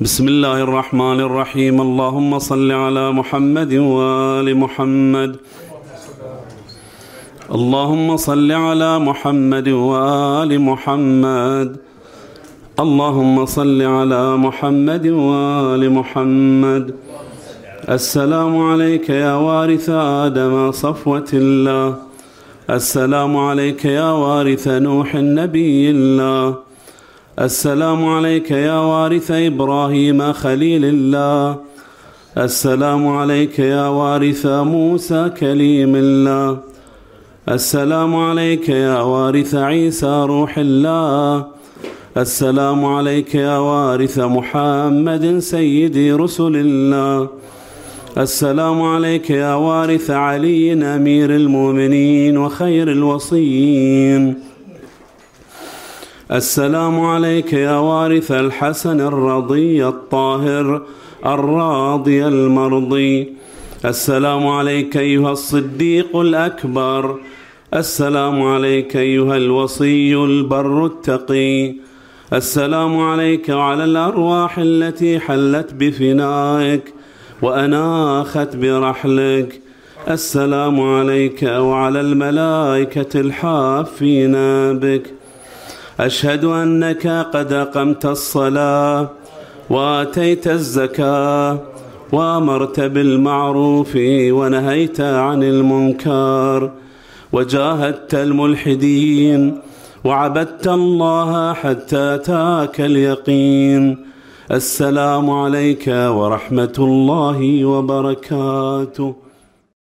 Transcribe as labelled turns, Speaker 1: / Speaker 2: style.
Speaker 1: بسم الله الرحمن الرحيم. اللهم صل على محمد وآل محمد. اللهم صل على محمد وآل محمد. اللهم صل على محمد وآل محمد. السلام عليك يا وارث آدم صفوة الله. السلام عليك يا وارث نوح النبي الله. السلام عليك يا وارث إبراهيم خليل الله. السلام عليك يا وارث موسى كليم الله. السلام عليك يا وارث عيسى روح الله. السلام عليك يا وارث محمد سيد رسل الله. السلام عليك يا وارث علي امير المؤمنين وخير الوصيين. السلام عليك يا وارث الحسن الرضي الطاهر الراضي المرضي. السلام عليك أيها الصديق الأكبر. السلام عليك أيها الوصي البر التقي. السلام عليك وعلى الأرواح التي حلت بفنائك وأناخت برحلك. السلام عليك وعلى الملائكة الحافين بك. أشهد أنك قد أقمت الصلاة وآتيت الزكاة وأمرت بالمعروف ونهيت عن المنكر وجاهدت الملحدين وعبدت الله حتى أتاك اليقين السلام عليك ورحمة الله وبركاته